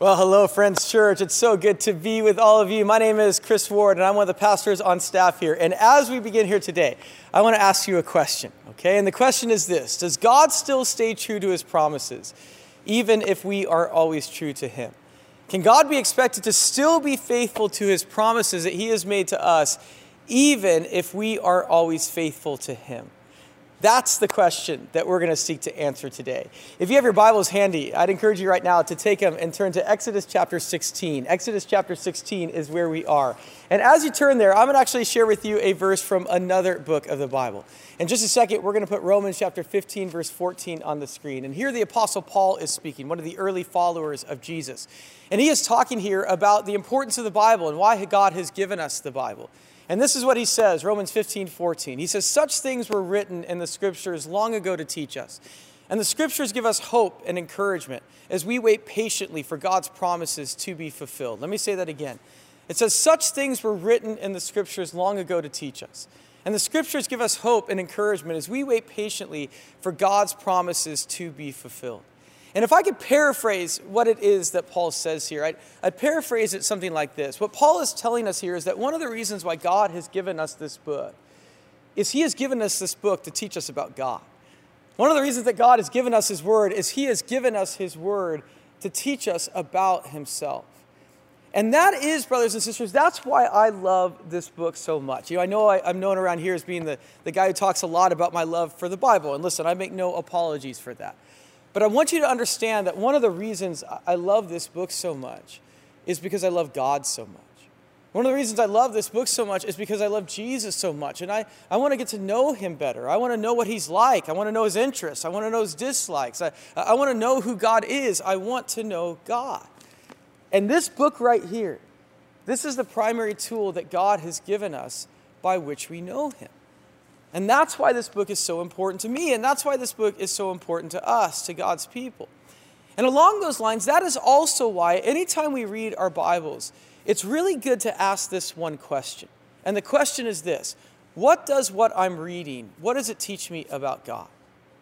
Well, hello, Friends Church. It's so good to be with all of you. My name is Chris Ward, and I'm one of the pastors on staff here. And as we begin here today, I want to ask you a question, okay? And the question is this Does God still stay true to his promises, even if we are always true to him? Can God be expected to still be faithful to his promises that he has made to us, even if we are always faithful to him? That's the question that we're going to seek to answer today. If you have your Bibles handy, I'd encourage you right now to take them and turn to Exodus chapter 16. Exodus chapter 16 is where we are. And as you turn there, I'm going to actually share with you a verse from another book of the Bible. In just a second, we're going to put Romans chapter 15, verse 14 on the screen. And here the Apostle Paul is speaking, one of the early followers of Jesus. And he is talking here about the importance of the Bible and why God has given us the Bible. And this is what he says, Romans 15, 14. He says, Such things were written in the scriptures long ago to teach us. And the scriptures give us hope and encouragement as we wait patiently for God's promises to be fulfilled. Let me say that again. It says, Such things were written in the scriptures long ago to teach us. And the scriptures give us hope and encouragement as we wait patiently for God's promises to be fulfilled. And if I could paraphrase what it is that Paul says here, I'd, I'd, paraphrase it something like this. What Paul is telling us here is that one of the reasons why God has given us this book is he has given us this book to teach us about God. One of the reasons that God has given us his word is he has given us his word to teach us about himself. And that is, brothers and sisters, that's why I love this book so much. You know, I know I, am known around here as being the, the guy who talks a lot about my love for the Bible. And listen, I make no apologies for that. But I want you to understand that one of the reasons I love this book so much is because I love God so much. One of the reasons I love this book so much is because I love Jesus so much. And I, I want to get to know him better. I want to know what he's like. I want to know his interests. I want to know his dislikes. I, I want to know who God is. I want to know God. And this book right here, this is the primary tool that God has given us by which we know him. And that's why this book is so important to me, and that's why this book is so important to us, to God's people. And along those lines, that is also why anytime we read our Bibles, it's really good to ask this one question. And the question is this What does what I'm reading, what does it teach me about God?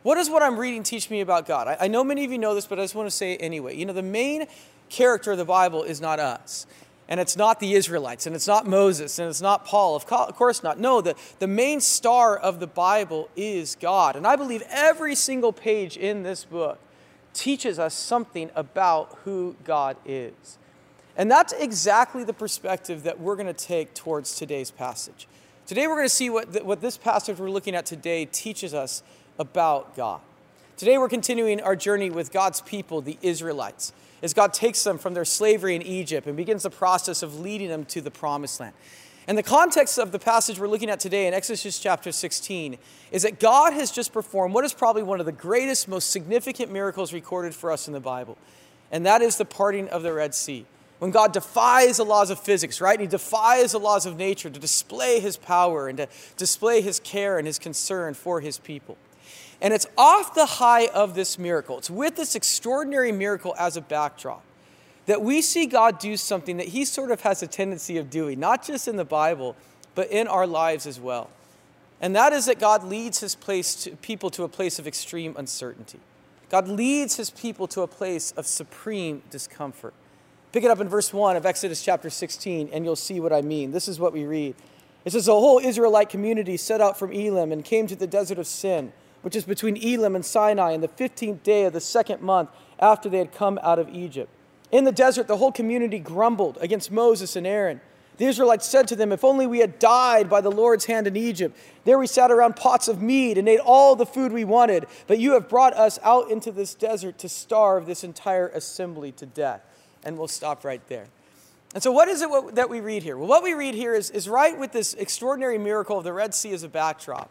What does what I'm reading teach me about God? I, I know many of you know this, but I just want to say it anyway. You know, the main character of the Bible is not us and it's not the Israelites, and it's not Moses, and it's not Paul. Of course not. No, the, the main star of the Bible is God. And I believe every single page in this book teaches us something about who God is. And that's exactly the perspective that we're going to take towards today's passage. Today, we're going to see what, the, what this passage we're looking at today teaches us about God. Today, we're continuing our journey with God's people, the Israelites as God takes them from their slavery in Egypt and begins the process of leading them to the promised land. And the context of the passage we're looking at today in Exodus chapter 16 is that God has just performed what is probably one of the greatest, most significant miracles recorded for us in the Bible. And that is the parting of the Red Sea. When God defies the laws of physics, right? And he defies the laws of nature to display his power and to display his care and his concern for his people. And it's off the high of this miracle. It's with this extraordinary miracle as a backdrop that we see God do something that he sort of has a tendency of doing, not just in the Bible, but in our lives as well. And that is that God leads his place to, people to a place of extreme uncertainty. God leads his people to a place of supreme discomfort. Pick it up in verse 1 of Exodus chapter 16, and you'll see what I mean. This is what we read. It says, The whole Israelite community set out from Elim and came to the desert of Sin which is between Elim and Sinai, in the 15th day of the second month after they had come out of Egypt. In the desert, the whole community grumbled against Moses and Aaron. The Israelites said to them, If only we had died by the Lord's hand in Egypt. There we sat around pots of meat and ate all the food we wanted, but you have brought us out into this desert to starve this entire assembly to death. And we'll stop right there. And so, what is it that we read here? Well, what we read here is, is right with this extraordinary miracle of the Red Sea as a backdrop.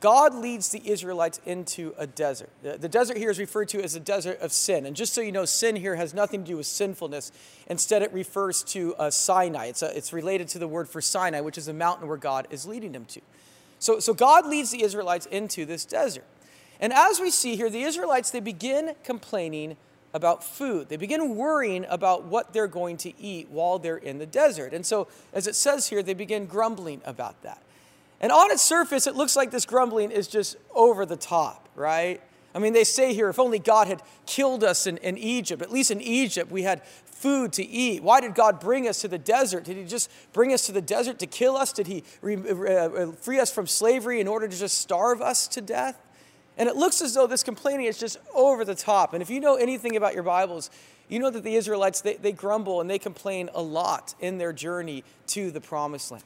God leads the Israelites into a desert. The, desert here is referred to as a desert of sin. And just so you know, sin here has nothing to do with sinfulness. Instead, it refers to uh, Sinai. It's, a, it's related to the word for Sinai, which is a mountain where God is leading them to. So, so God leads the Israelites into this desert. And as we see here, the Israelites, they begin complaining about food. They begin worrying about what they're going to eat while they're in the desert. And so, as it says here, they begin grumbling about that. And on its surface, it looks like this grumbling is just over the top, right? I mean, they say here, if only God had killed us in, in Egypt, at least in Egypt, we had food to eat. Why did God bring us to the desert? Did He just bring us to the desert to kill us? Did He re, uh, free us from slavery in order to just starve us to death? And it looks as though this complaining is just over the top. And if you know anything about your Bibles, you know that the Israelites, they, they grumble and they complain a lot in their journey to the promised land.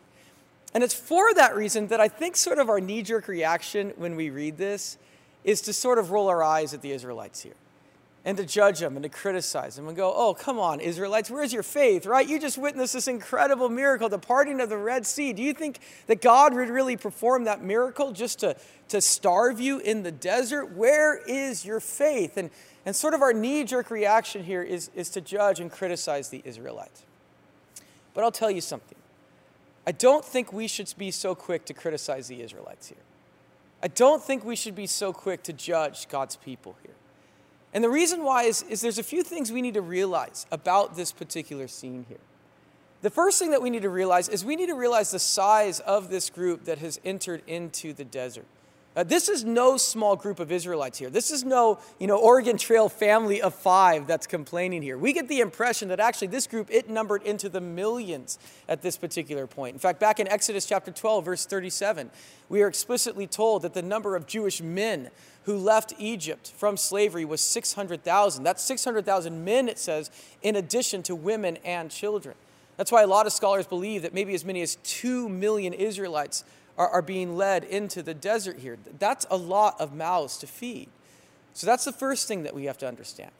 And it's for that reason that I think sort of our knee jerk reaction when we read this is to sort of roll our eyes at the Israelites here and to judge them and to criticize them and go, oh, come on, Israelites, where's your faith, right? You just witnessed this incredible miracle, the parting of the Red Sea. Do you think that God would really perform that miracle just to, to starve you in the desert? Where is your faith? And, and sort of our knee jerk reaction here is, is to judge and criticize the Israelites. But I'll tell you something. I don't think we should be so quick to criticize the Israelites here. I don't think we should be so quick to judge God's people here. And the reason why is, is there's a few things we need to realize about this particular scene here. The first thing that we need to realize is we need to realize the size of this group that has entered into the desert. Uh, this is no small group of Israelites here. This is no, you know, Oregon Trail family of five that's complaining here. We get the impression that actually this group, it numbered into the millions at this particular point. In fact, back in Exodus chapter 12, verse 37, we are explicitly told that the number of Jewish men who left Egypt from slavery was 600,000. That's 600,000 men, it says, in addition to women and children. That's why a lot of scholars believe that maybe as many as 2 million Israelites are, are being led into the desert here. That's a lot of mouths to feed. So that's the first thing that we have to understand.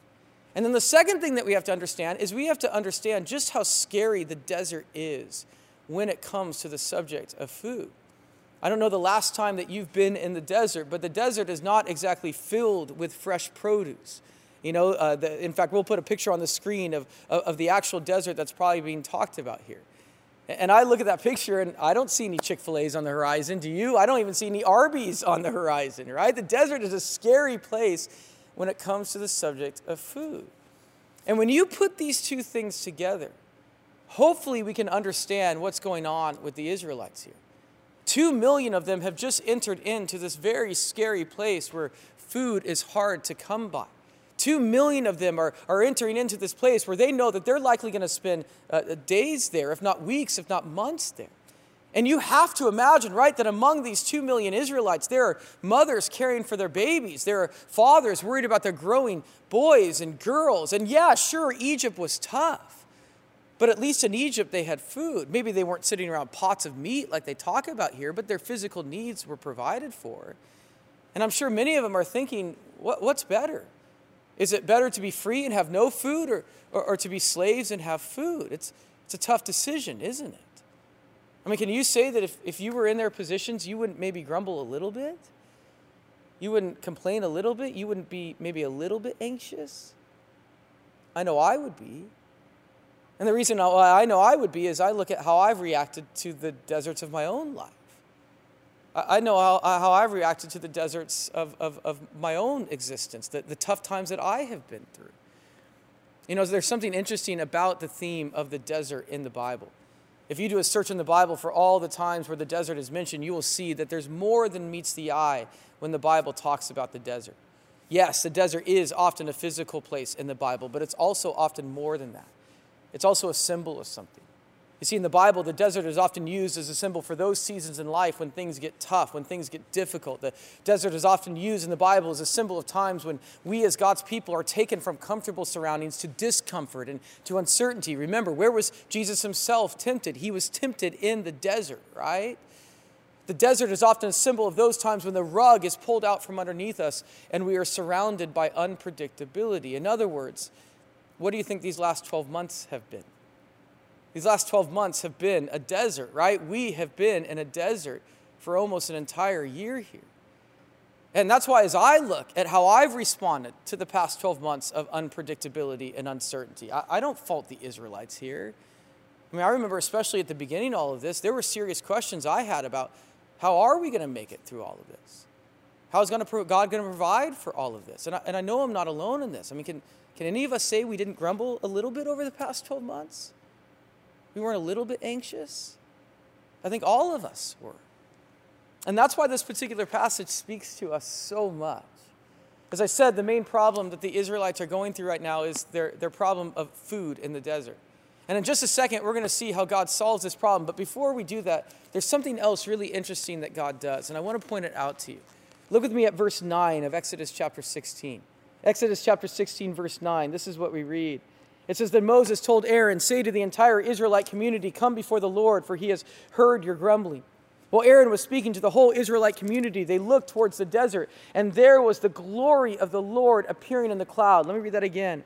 And then the second thing that we have to understand is we have to understand just how scary the desert is when it comes to the subject of food. I don't know the last time that you've been in the desert, but the desert is not exactly filled with fresh produce. You know, uh, the, in fact, we'll put a picture on the screen of, of, of the actual desert that's probably being talked about here. And I look at that picture and I don't see any Chick fil A's on the horizon. Do you? I don't even see any Arby's on the horizon, right? The desert is a scary place when it comes to the subject of food. And when you put these two things together, hopefully we can understand what's going on with the Israelites here. Two million of them have just entered into this very scary place where food is hard to come by. Two million of them are, are entering into this place where they know that they're likely going to spend uh, days there, if not weeks, if not months there. And you have to imagine, right, that among these two million Israelites, there are mothers caring for their babies. There are fathers worried about their growing boys and girls. And yeah, sure, Egypt was tough. But at least in Egypt, they had food. Maybe they weren't sitting around pots of meat like they talk about here, but their physical needs were provided for. And I'm sure many of them are thinking, what, what's better? Is it better to be free and have no food or, or, or, to be slaves and have food? It's, it's a tough decision, isn't it? I mean, can you say that if, if you were in their positions, you wouldn't maybe grumble a little bit? You wouldn't complain a little bit? You wouldn't be maybe a little bit anxious? I know I would be. And the reason why I know I would be is I look at how I've reacted to the deserts of my own life. I know how, how I've reacted to the deserts of, of, of my own existence, the, the tough times that I have been through. You know, there's something interesting about the theme of the desert in the Bible. If you do a search in the Bible for all the times where the desert is mentioned, you will see that there's more than meets the eye when the Bible talks about the desert. Yes, the desert is often a physical place in the Bible, but it's also often more than that. It's also a symbol of something. You see, in the Bible, the desert is often used as a symbol for those seasons in life when things get tough, when things get difficult. The desert is often used in the Bible as a symbol of times when we, as God's people, are taken from comfortable surroundings to discomfort and to uncertainty. Remember, where was Jesus himself tempted? He was tempted in the desert, right? The desert is often a symbol of those times when the rug is pulled out from underneath us and we are surrounded by unpredictability. In other words, what do you think these last 12 months have been? These last 12 months have been a desert, right? We have been in a desert for almost an entire year here. And that's why, as I look at how I've responded to the past 12 months of unpredictability and uncertainty, I, I don't fault the Israelites here. I mean, I remember, especially at the beginning of all of this, there were serious questions I had about how are we going to make it through all of this? How is God going to provide for all of this? And I, and I know I'm not alone in this. I mean, can, can any of us say we didn't grumble a little bit over the past 12 months? We weren't a little bit anxious? I think all of us were. And that's why this particular passage speaks to us so much. As I said, the main problem that the Israelites are going through right now is their, their problem of food in the desert. And in just a second, we're going to see how God solves this problem. But before we do that, there's something else really interesting that God does, and I want to point it out to you. Look with me at verse 9 of Exodus chapter 16. Exodus chapter 16, verse 9. This is what we read. It says that Moses told Aaron, Say to the entire Israelite community, Come before the Lord, for he has heard your grumbling. While Aaron was speaking to the whole Israelite community, they looked towards the desert, and there was the glory of the Lord appearing in the cloud. Let me read that again.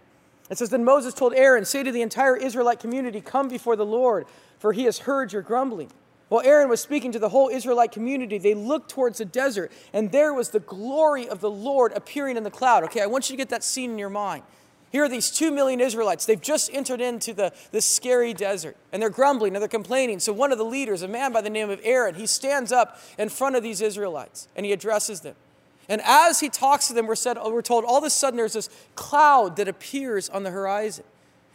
It says, Then Moses told Aaron, Say to the entire Israelite community, Come before the Lord, for he has heard your grumbling. While Aaron was speaking to the whole Israelite community, they looked towards the desert, and there was the glory of the Lord appearing in the cloud. Okay, I want you to get that scene in your mind. Here are these two million Israelites. They've just entered into the, this scary desert and they're grumbling and they're complaining. So, one of the leaders, a man by the name of Aaron, he stands up in front of these Israelites and he addresses them. And as he talks to them, we're, said, we're told all of a sudden there's this cloud that appears on the horizon.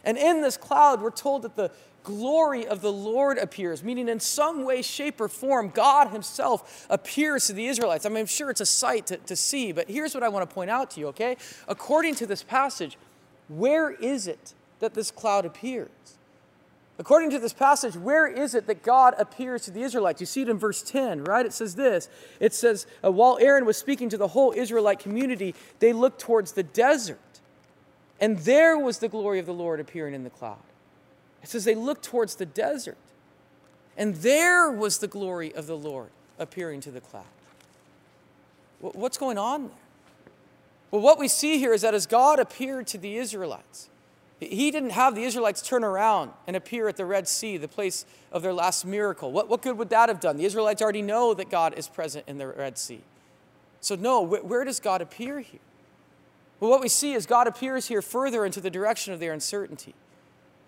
And in this cloud, we're told that the glory of the Lord appears, meaning in some way, shape, or form, God Himself appears to the Israelites. I mean, I'm sure it's a sight to, to see, but here's what I want to point out to you, okay? According to this passage, where is it that this cloud appears? According to this passage, where is it that God appears to the Israelites? You see it in verse 10, right? It says this It says, uh, While Aaron was speaking to the whole Israelite community, they looked towards the desert, and there was the glory of the Lord appearing in the cloud. It says they looked towards the desert, and there was the glory of the Lord appearing to the cloud. What's going on there? Well, what we see here is that as God appeared to the Israelites, he didn't have the Israelites turn around and appear at the Red Sea, the place of their last miracle. What, what good would that have done? The Israelites already know that God is present in the Red Sea. So, no, where, where does God appear here? Well, what we see is God appears here further into the direction of their uncertainty.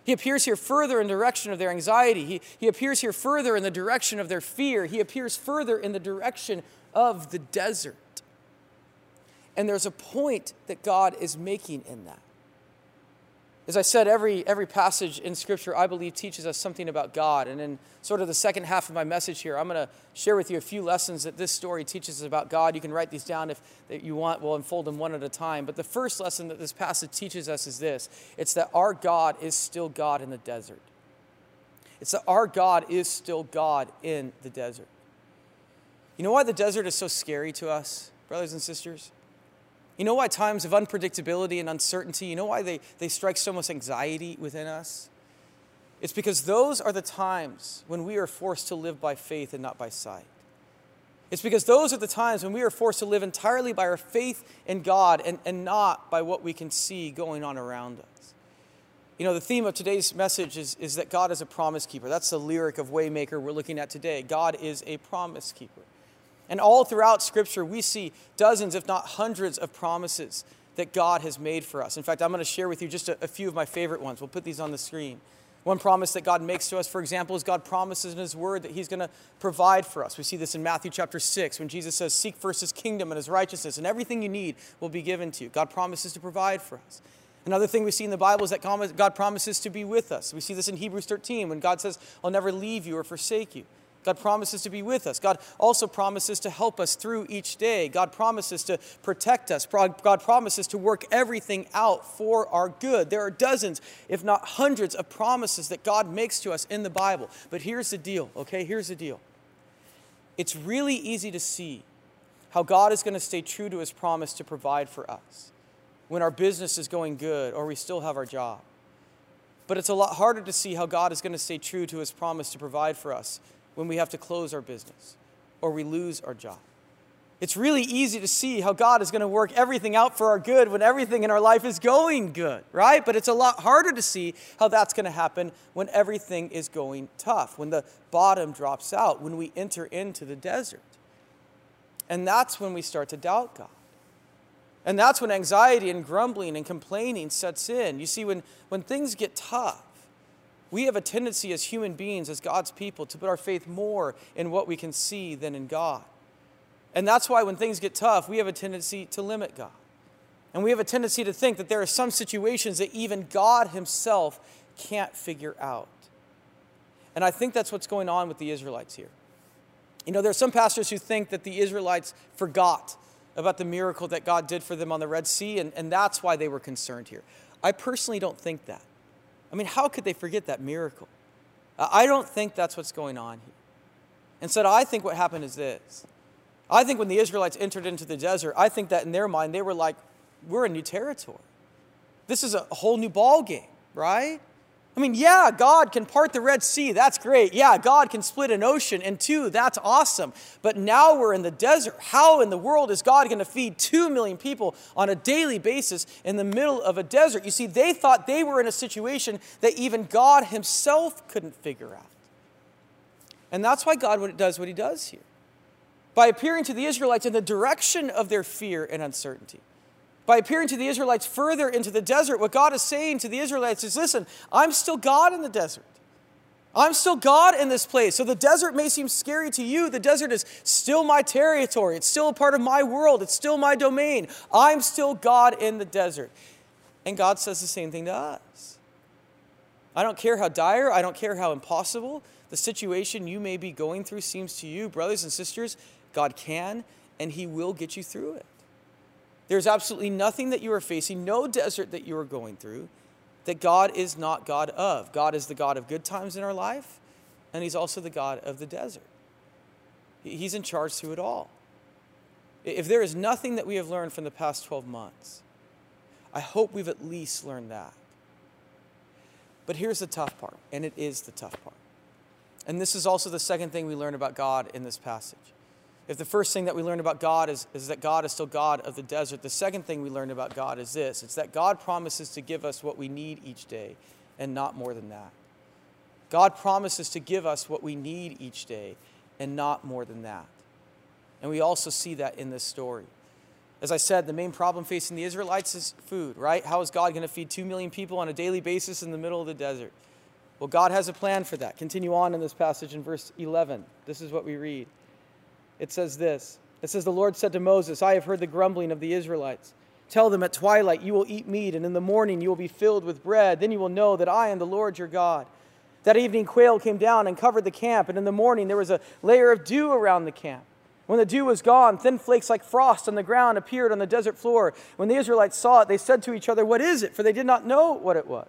He appears here further in the direction of their anxiety. He, he appears here further in the direction of their fear. He appears further in the direction of the desert. And there's a point that God is making in that. As I said, every, every passage in Scripture, I believe, teaches us something about God. And in sort of the second half of my message here, I'm going to share with you a few lessons that this story teaches us about God. You can write these down if that you want. We'll unfold them one at a time. But the first lesson that this passage teaches us is this it's that our God is still God in the desert. It's that our God is still God in the desert. You know why the desert is so scary to us, brothers and sisters? You know why times of unpredictability and uncertainty, you know why they, they strike so much anxiety within us? It's because those are the times when we are forced to live by faith and not by sight. It's because those are the times when we are forced to live entirely by our faith in God and, and not by what we can see going on around us. You know, the theme of today's message is, is that God is a promise keeper. That's the lyric of Waymaker we're looking at today. God is a promise keeper. And all throughout Scripture, we see dozens, if not hundreds, of promises that God has made for us. In fact, I'm going to share with you just a, a, few of my favorite ones. We'll put these on the screen. One promise that God makes to us, for example, is God promises in His Word that He's going to provide for us. We see this in Matthew chapter 6 when Jesus says, Seek first His kingdom and His righteousness, and everything you need will be given to you. God promises to provide for us. Another thing we see in the Bible is that God promises to be with us. We see this in Hebrews 13 when God says, I'll never leave you or forsake you. God promises to be with us. God also promises to help us through each day. God promises to protect us. God promises to work everything out for our good. There are dozens, if not hundreds, of promises that God makes to us in the Bible. But here's the deal, okay? Here's the deal. It's really easy to see how God is going to stay true to his promise to provide for us when our business is going good or we still have our job. But it's a lot harder to see how God is going to stay true to his promise to provide for us when we have to close our business or we lose our job. It's really easy to see how God is going to work everything out for our good when everything in our life is going good, right? But it's a lot harder to see how that's going to happen when everything is going tough, when the bottom drops out, when we enter into the desert. And that's when we start to doubt God. And that's when anxiety and grumbling and complaining sets in. You see, when, when things get tough, we have a tendency as human beings, as God's people, to put our faith more in what we can see than in God. And that's why when things get tough, we have a tendency to limit God. And we have a tendency to think that there are some situations that even God Himself can't figure out. And I think that's what's going on with the Israelites here. You know, there are some pastors who think that the Israelites forgot about the miracle that God did for them on the Red Sea, and, and that's why they were concerned here. I personally don't think that. I mean, how could they forget that miracle? I don't think that's what's going on here. Instead, I think what happened is this. I think when the Israelites entered into the desert, I think that in their mind, they were like, we're in new territory. This is a whole new ball game, right? I mean, yeah, God can part the Red Sea. That's great. Yeah, God can split an ocean in two. That's awesome. But now we're in the desert. How in the world is God going to feed two million people on a daily basis in the middle of a desert? You see, they thought they were in a situation that even God Himself couldn't figure out. And that's why God does what He does here by appearing to the Israelites in the direction of their fear and uncertainty by appearing to the Israelites further into the desert, what God is saying to the Israelites is listen, I'm still God in the desert. I'm still God in this place. So the desert may seem scary to you. The desert is still my territory. It's still a part of my world. It's still my domain. I'm still God in the desert. And God says the same thing to us. I don't care how dire, I don't care how impossible the situation you may be going through seems to you, brothers and sisters, God can and He will get you through it. There's absolutely nothing that you are facing, no desert that you are going through, that God is not God of. God is the God of good times in our life, and He's also the God of the desert. He's in charge through it all. If there is nothing that we have learned from the past 12 months, I hope we've at least learned that. But here's the tough part, and it is the tough part. And this is also the second thing we learn about God in this passage. If the first thing that we learned about God is, is that God is still God of the desert, the second thing we learned about God is this it's that God promises to give us what we need each day and not more than that. God promises to give us what we need each day and not more than that. And we also see that in this story. As I said, the main problem facing the Israelites is food, right? How is God going to feed 2 million people on a daily basis in the middle of the desert? Well, God has a plan for that. Continue on in this passage in verse 11. This is what we read it says this It says, The Lord said to Moses, I have heard the grumbling of the Israelites. Tell them at twilight you will eat meat, and in the morning you will be filled with bread. Then you will know that I am the Lord your God. That evening, quail came down and covered the camp, and in the morning there was a layer of dew around the camp. When the dew was gone, thin flakes like frost on the ground appeared on the desert floor. When the Israelites saw it, they said to each other, What is it? For they did not know what it was.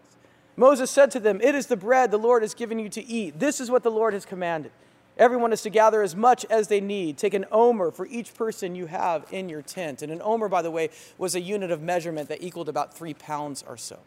Moses said to them, It is the bread the Lord has given you to eat. This is what the Lord has commanded. Everyone is to gather as much as they need. Take an omer for each person you have in your tent. And an omer, by the way, was a unit of measurement that equaled about three pounds or so.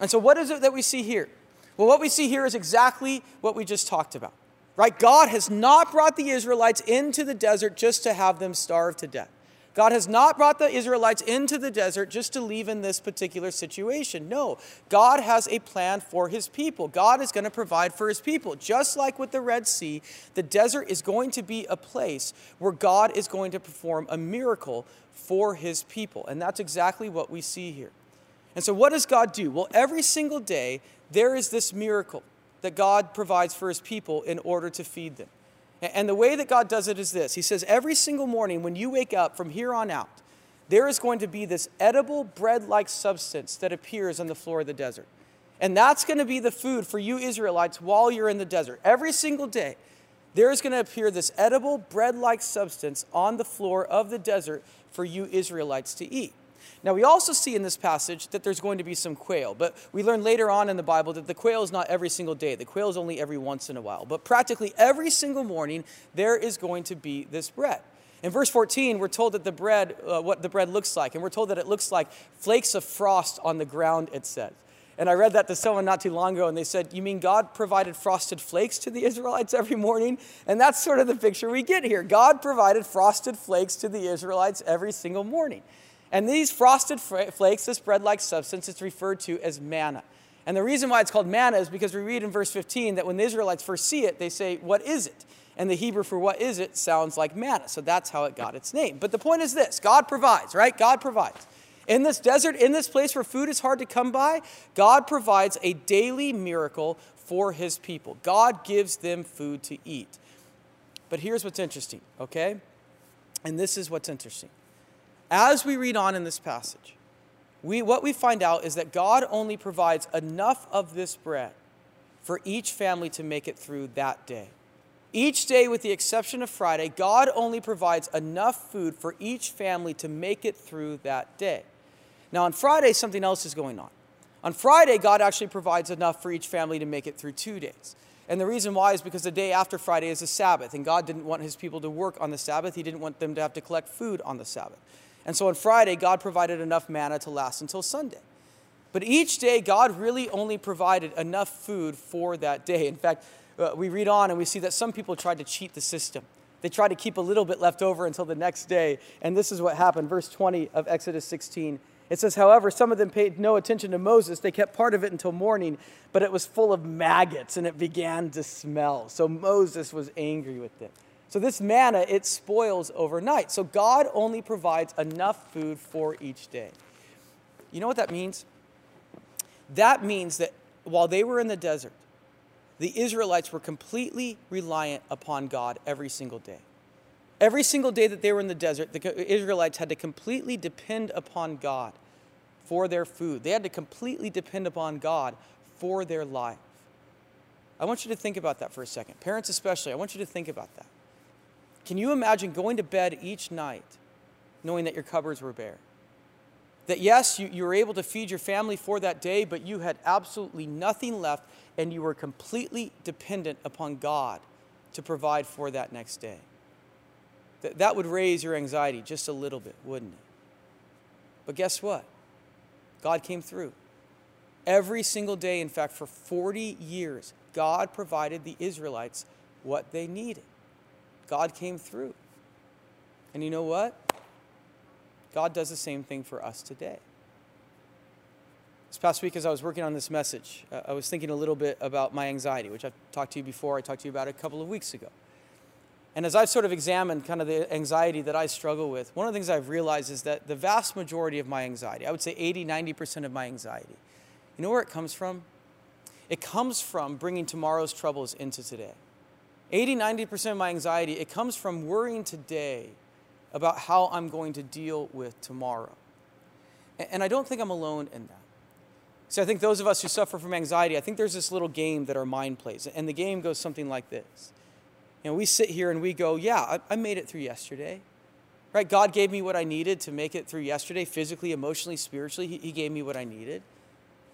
And so, what is it that we see here? Well, what we see here is exactly what we just talked about, right? God has not brought the Israelites into the desert just to have them starve to death. God has not brought the Israelites into the desert just to leave in this particular situation. No, God has a plan for his people. God is going to provide for his people. Just like with the Red Sea, the desert is going to be a place where God is going to perform a miracle for his people. And that's exactly what we see here. And so, what does God do? Well, every single day, there is this miracle that God provides for his people in order to feed them. And the way that God does it is this He says, every single morning when you wake up from here on out, there is going to be this edible bread like substance that appears on the floor of the desert. And that's going to be the food for you Israelites while you're in the desert. Every single day, there is going to appear this edible bread like substance on the floor of the desert for you Israelites to eat. Now, we also see in this passage that there's going to be some quail, but we learn later on in the Bible that the quail is not every single day. The quail is only every once in a while. But practically every single morning, there is going to be this bread. In verse 14, we're told that the bread, uh, what the bread looks like, and we're told that it looks like flakes of frost on the ground, it says. And I read that to someone not too long ago, and they said, You mean God provided frosted flakes to the Israelites every morning? And that's sort of the picture we get here. God provided frosted flakes to the Israelites every single morning. And these frosted flakes, this bread like substance, it's referred to as manna. And the reason why it's called manna is because we read in verse 15 that when the Israelites first see it, they say, What is it? And the Hebrew for what is it sounds like manna. So that's how it got its name. But the point is this God provides, right? God provides. In this desert, in this place where food is hard to come by, God provides a daily miracle for his people. God gives them food to eat. But here's what's interesting, okay? And this is what's interesting. As we read on in this passage, we, what we find out is that God only provides enough of this bread for each family to make it through that day. Each day, with the exception of Friday, God only provides enough food for each family to make it through that day. Now, on Friday, something else is going on. On Friday, God actually provides enough for each family to make it through two days. And the reason why is because the day after Friday is a Sabbath, and God didn't want his people to work on the Sabbath. He didn't want them to have to collect food on the Sabbath. And so on Friday, God provided enough manna to last until Sunday. But each day, God really only provided enough food for that day. In fact, uh, we read on and we see that some people tried to cheat the system. They tried to keep a little bit left over until the next day. And this is what happened. Verse 20 of Exodus 16. It says, however, some of them paid no attention to Moses. They kept part of it until morning, but it was full of maggots and it began to smell. So Moses was angry with it. So this manna, it spoils overnight. So God only provides enough food for each day. You know what that means? That means that while they were in the desert, the Israelites were completely reliant upon God every single day. Every single day that they were in the desert, the Israelites had to completely depend upon God for their food. They had to completely depend upon God for their life. I want you to think about that for a second. Parents, especially, I want you to think about that. Can you imagine going to bed each night knowing that your cupboards were bare? That yes, you, you were able to feed your family for that day, but you had absolutely nothing left and you were completely dependent upon God to provide for that next day. That, that would raise your anxiety just a little bit, wouldn't it? But guess what? God came through. Every single day, in fact, for 40 years, God provided the Israelites what they needed. God came through. And you know what? God does the same thing for us today. This past week, as I was working on this message, uh, I was thinking a little bit about my anxiety, which I've talked to you before. I talked to you about a couple of weeks ago. And as I've sort of examined kind of the anxiety that I struggle with, one of the things I've realized is that the vast majority of my anxiety, I would say 80, 90% of my anxiety, you know where it comes from? It comes from bringing tomorrow's troubles into today. 80, 90% of my anxiety, it comes from worrying today about how I'm going to deal with tomorrow. And I don't think I'm alone in that. See, I think those of us who suffer from anxiety, I think there's this little game that our mind plays. And the game goes something like this. You know, we sit here and we go, yeah, I, I made it through yesterday. Right? God gave me what I needed to make it through yesterday, physically, emotionally, spiritually. He, he gave me what I needed.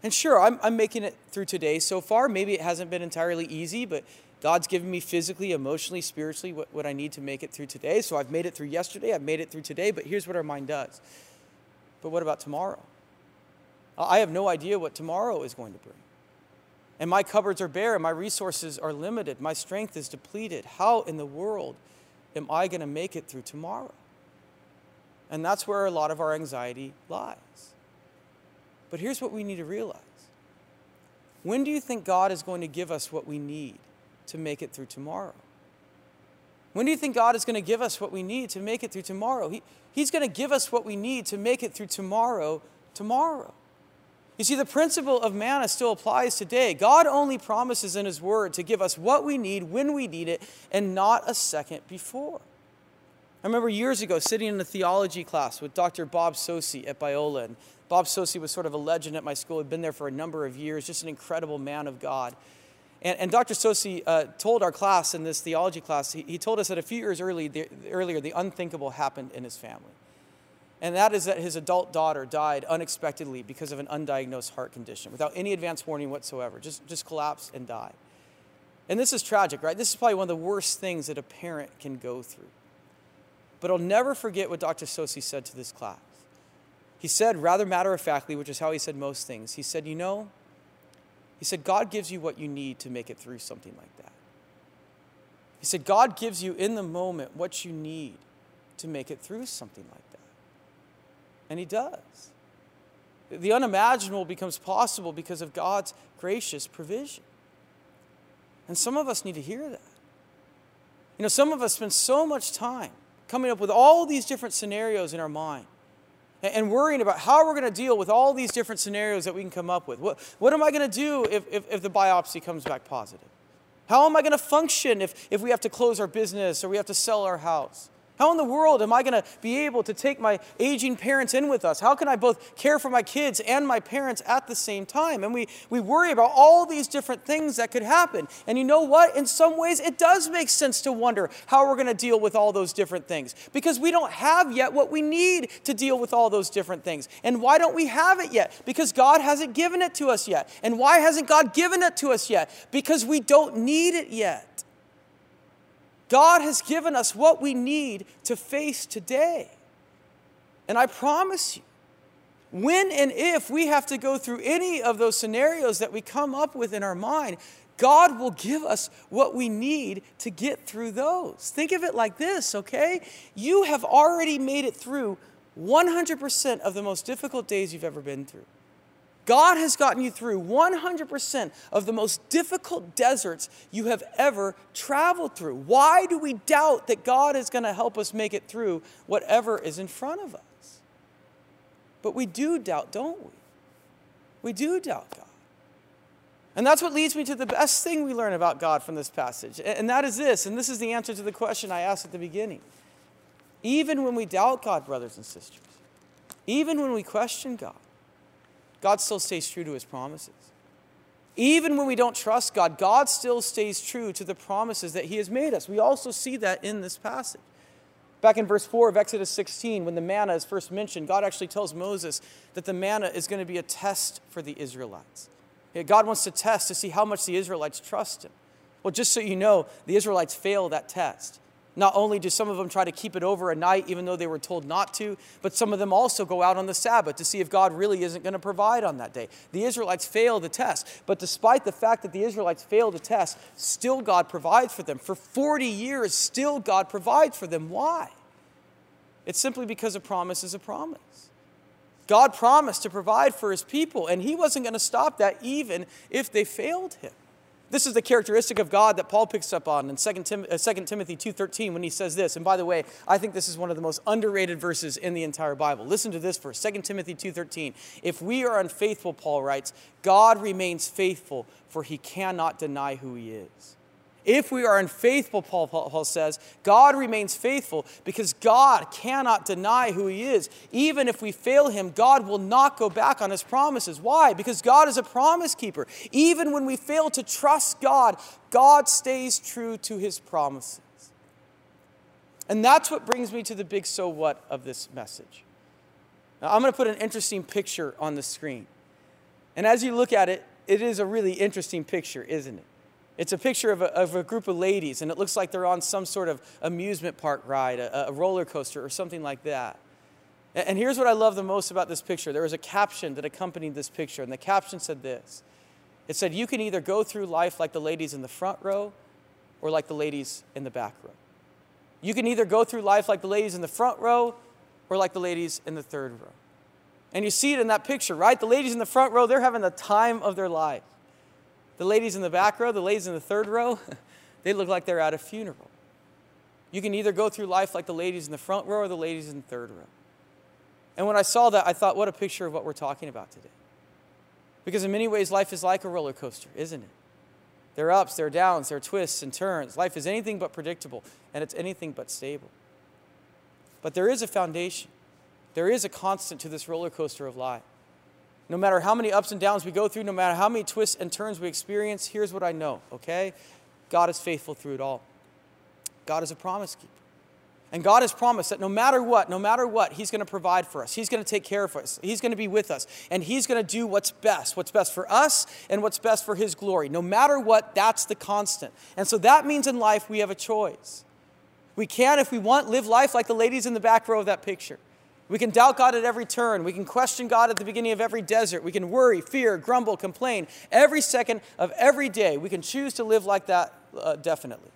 And sure, I'm, I'm making it through today so far. Maybe it hasn't been entirely easy, but God's given me physically, emotionally, spiritually what, what I need to make it through today. So I've made it through yesterday, I've made it through today, but here's what our mind does. But what about tomorrow? I have no idea what tomorrow is going to bring. And my cupboards are bare, and my resources are limited, my strength is depleted. How in the world am I going to make it through tomorrow? And that's where a lot of our anxiety lies. But here's what we need to realize when do you think God is going to give us what we need to make it through tomorrow? When do you think God is going to give us what we need to make it through tomorrow? He, he's going to give us what we need to make it through tomorrow, tomorrow. You see, the principle of manna still applies today. God only promises in His Word to give us what we need when we need it and not a second before. I remember years ago sitting in a theology class with Dr. Bob Saucy at Biola. And Bob Saucy was sort of a legend at my school, had been there for a number of years, just an incredible man of God. And, and Dr. Saucy uh, told our class in this theology class, he, he, told us that a few years early, the, earlier, the unthinkable happened in his family and that is that his adult daughter died unexpectedly because of an undiagnosed heart condition without any advance warning whatsoever, just, just collapsed and died. And this is tragic, right? This is probably one of the worst things that a parent can go through. But I'll never forget what Dr. Saucy said to this class. He said, rather matter of factly, which is how he said most things, he said, You know, he said, God gives you what you need to make it through something like that. He said, God gives you in the moment what you need to make it through something like that. And He does. The unimaginable becomes possible because of God's gracious provision. And some of us need to hear that. You know, some of us spend so much time coming up with all these different scenarios in our mind and worrying about how we're going to deal with all these different scenarios that we can come up with. What, what am I going to do if, if, if the biopsy comes back positive? How am I going to function if, if we have to close our business or we have to sell our house? How in the world am I going to be able to take my aging parents in with us? How can I both care for my kids and my parents at the same time? And we, we worry about all these different things that could happen. And you know what? In some ways, it does make sense to wonder how we're going to deal with all those different things because we don't have yet what we need to deal with all those different things. And why don't we have it yet? Because God hasn't given it to us yet. And why hasn't God given it to us yet? Because we don't need it yet. God has given us what we need to face today. And I promise you, when and if we have to go through any of those scenarios that we come up with in our mind, God will give us what we need to get through those. Think of it like this, okay? You have already made it through 100% of the most difficult days you've ever been through. God has gotten you through 100% of the most difficult deserts you have ever traveled through. Why do we doubt that God is going to help us make it through whatever is in front of us? But we do doubt, don't we? We do doubt God. And that's what leads me to the best thing we learn about God from this passage. And that is this, and this is the answer to the question I asked at the beginning. Even when we doubt God, brothers and sisters, even when we question God, God still stays true to his promises. Even when we don't trust God, God still stays true to the promises that he has made us. We also see that in this passage. Back in verse 4 of Exodus 16, when the manna is first mentioned, God actually tells Moses that the manna is going to be a test for the Israelites. God wants to test to see how much the Israelites trust him. Well, just so you know, the Israelites fail that test. Not only do some of them try to keep it over a night, even though they were told not to, but some of them also go out on the Sabbath to see if God really isn't going to provide on that day. The Israelites fail the test. But despite the fact that the Israelites fail the test, still God provides for them. For 40 years, still God provides for them. Why? It's simply because a promise is a promise. God promised to provide for his people, and he wasn't going to stop that even if they failed him. This is the characteristic of God that Paul picks up on in 2, Tim- uh, 2 Timothy 2.13 when he says this. And by the way, I think this is one of the most underrated verses in the entire Bible. Listen to this verse, 2 Timothy 2.13. If we are unfaithful, Paul writes, God remains faithful, for he cannot deny who he is. If we are unfaithful, Paul, Paul says, God remains faithful because God cannot deny who He is. Even if we fail Him, God will not go back on His promises. Why? Because God is a promise keeper. Even when we fail to trust God, God stays true to His promises. And that's what brings me to the big so what of this message. Now, I'm going to put an interesting picture on the screen. And as you look at it, it is a really interesting picture, isn't it? It's a picture of a, of a, group of ladies, and it looks like they're on some sort of amusement park ride, a, a roller coaster, or something like that. And, and here's what I love the most about this picture there was a caption that accompanied this picture, and the caption said this It said, You can either go through life like the ladies in the front row or like the ladies in the back row. You can either go through life like the ladies in the front row or like the ladies in the third row. And you see it in that picture, right? The ladies in the front row, they're having the time of their life. The ladies in the back row, the ladies in the third row, they look like they're at a funeral. You can either go through life like the ladies in the front row or the ladies in the third row. And when I saw that, I thought, what a picture of what we're talking about today. Because in many ways, life is like a roller coaster, isn't it? There are ups, there are downs, there are twists and turns. Life is anything but predictable, and it's anything but stable. But there is a foundation, there is a constant to this roller coaster of life. No matter how many ups and downs we go through, no matter how many twists and turns we experience, here's what I know, okay? God is faithful through it all. God is a promise keeper. And God has promised that no matter what, no matter what, He's going to provide for us. He's going to take care of us. He's going to be with us. And He's going to do what's best, what's best for us and what's best for His glory. No matter what, that's the constant. And so that means in life we have a choice. We can, if we want, live life like the ladies in the back row of that picture. We can doubt God at every turn. We can question God at the beginning of every desert. We can worry, fear, grumble, complain every second of every day. We can choose to live like that uh, definitely.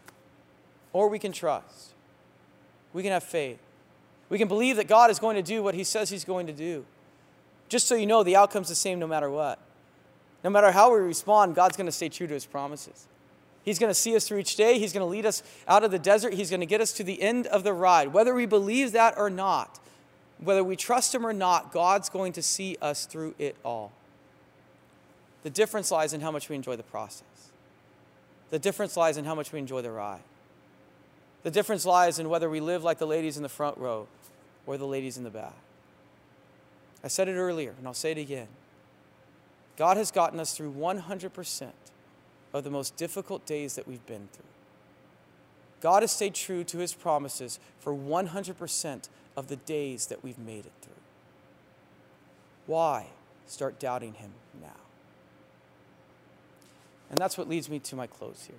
Or we can trust. We can have faith. We can believe that God is going to do what He says He's going to do. Just so you know, the outcome's the same no matter what. No matter how we respond, God's going to stay true to His promises. He's going to see us through each day. He's going to lead us out of the desert. He's going to get us to the end of the ride. Whether we believe that or not, whether we trust Him or not, God's going to see us through it all. The difference lies in how much we enjoy the process. The difference lies in how much we enjoy the ride. The difference lies in whether we live like the ladies in the front row or the ladies in the back. I said it earlier, and I'll say it again. God has gotten us through 100% of the most difficult days that we've been through. God has stayed true to his promises for 100% of the days that we've made it through. Why start doubting him now? And that's what leads me to my close here.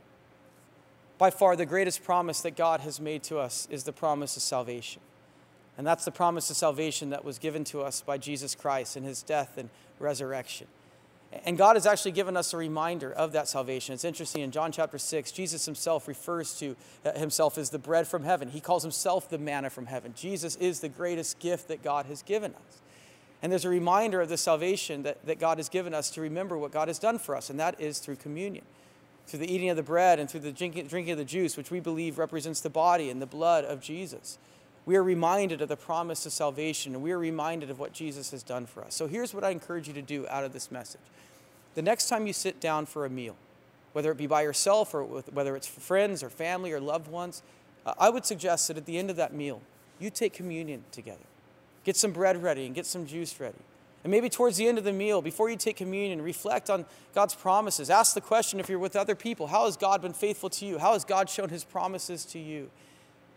By far, the greatest promise that God has made to us is the promise of salvation. And that's the promise of salvation that was given to us by Jesus Christ in his death and resurrection. And God has actually given us a reminder of that salvation. It's interesting, in John chapter 6, Jesus himself refers to uh, himself as the bread from heaven. He calls himself the manna from heaven. Jesus is the greatest gift that God has given us. And there's a reminder of the salvation that, that God has given us to remember what God has done for us, and that is through communion, through the eating of the bread and through the drinking, drinking of the juice, which we believe represents the body and the blood of Jesus. We are reminded of the promise of salvation, and we are reminded of what Jesus has done for us. So here's what I encourage you to do out of this message. The next time you sit down for a meal, whether it be by yourself or with, whether it's for friends or family or loved ones, uh, I would suggest that at the end of that meal, you take communion together. Get some bread ready and get some juice ready. And maybe towards the end of the meal, before you take communion, reflect on God's promises. Ask the question if you're with other people how has God been faithful to you? How has God shown his promises to you?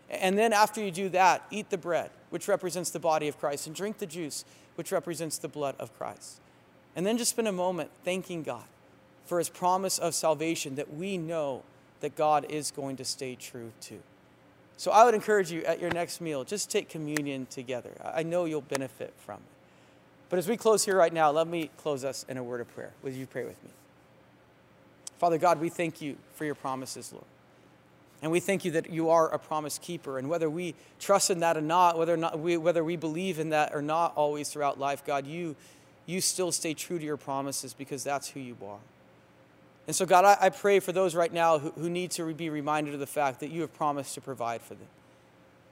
And then after you do that, eat the bread, which represents the body of Christ, and drink the juice, which represents the blood of Christ. And then just spend a moment thanking God for his promise of salvation that we know that God is going to stay true to. So I would encourage you at your next meal, just take communion together. I know you'll benefit from it. But as we close here right now, let me close us in a word of prayer. Will you pray with me? Father God, we thank you for your promises, Lord. And we thank you that you are a promise keeper. And whether we trust in that or not, whether, or not we, whether we believe in that or not always throughout life, God, you, you still stay true to your promises because that's who you are. And so, God, I, I pray for those right now who, who need to be reminded of the fact that you have promised to provide for them.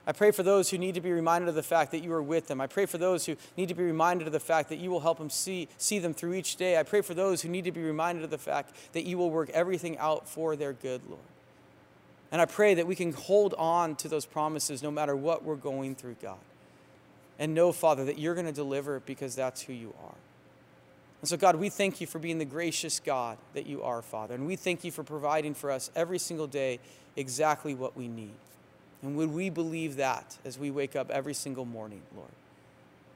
I pray for those who need to be reminded of the fact that you are with them. I pray for those who need to be reminded of the fact that you will help them see, see them through each day. I pray for those who need to be reminded of the fact that you will work everything out for their good, Lord. And I pray that we can hold on to those promises no matter what we're going through, God. And know, Father, that you're going to deliver because that's who you are. And so, God, we thank you for being the gracious God that you are, Father. And we thank you for providing for us every single day exactly what we need. And would we believe that as we wake up every single morning, Lord?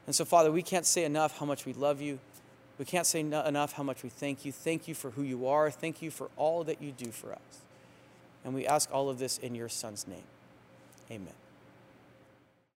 And so, Father, we can't say enough how much we love you. We can't say enough how much we thank you. Thank you for who you are. Thank you for all that you do for us. And we ask all of this in your Son's name. Amen.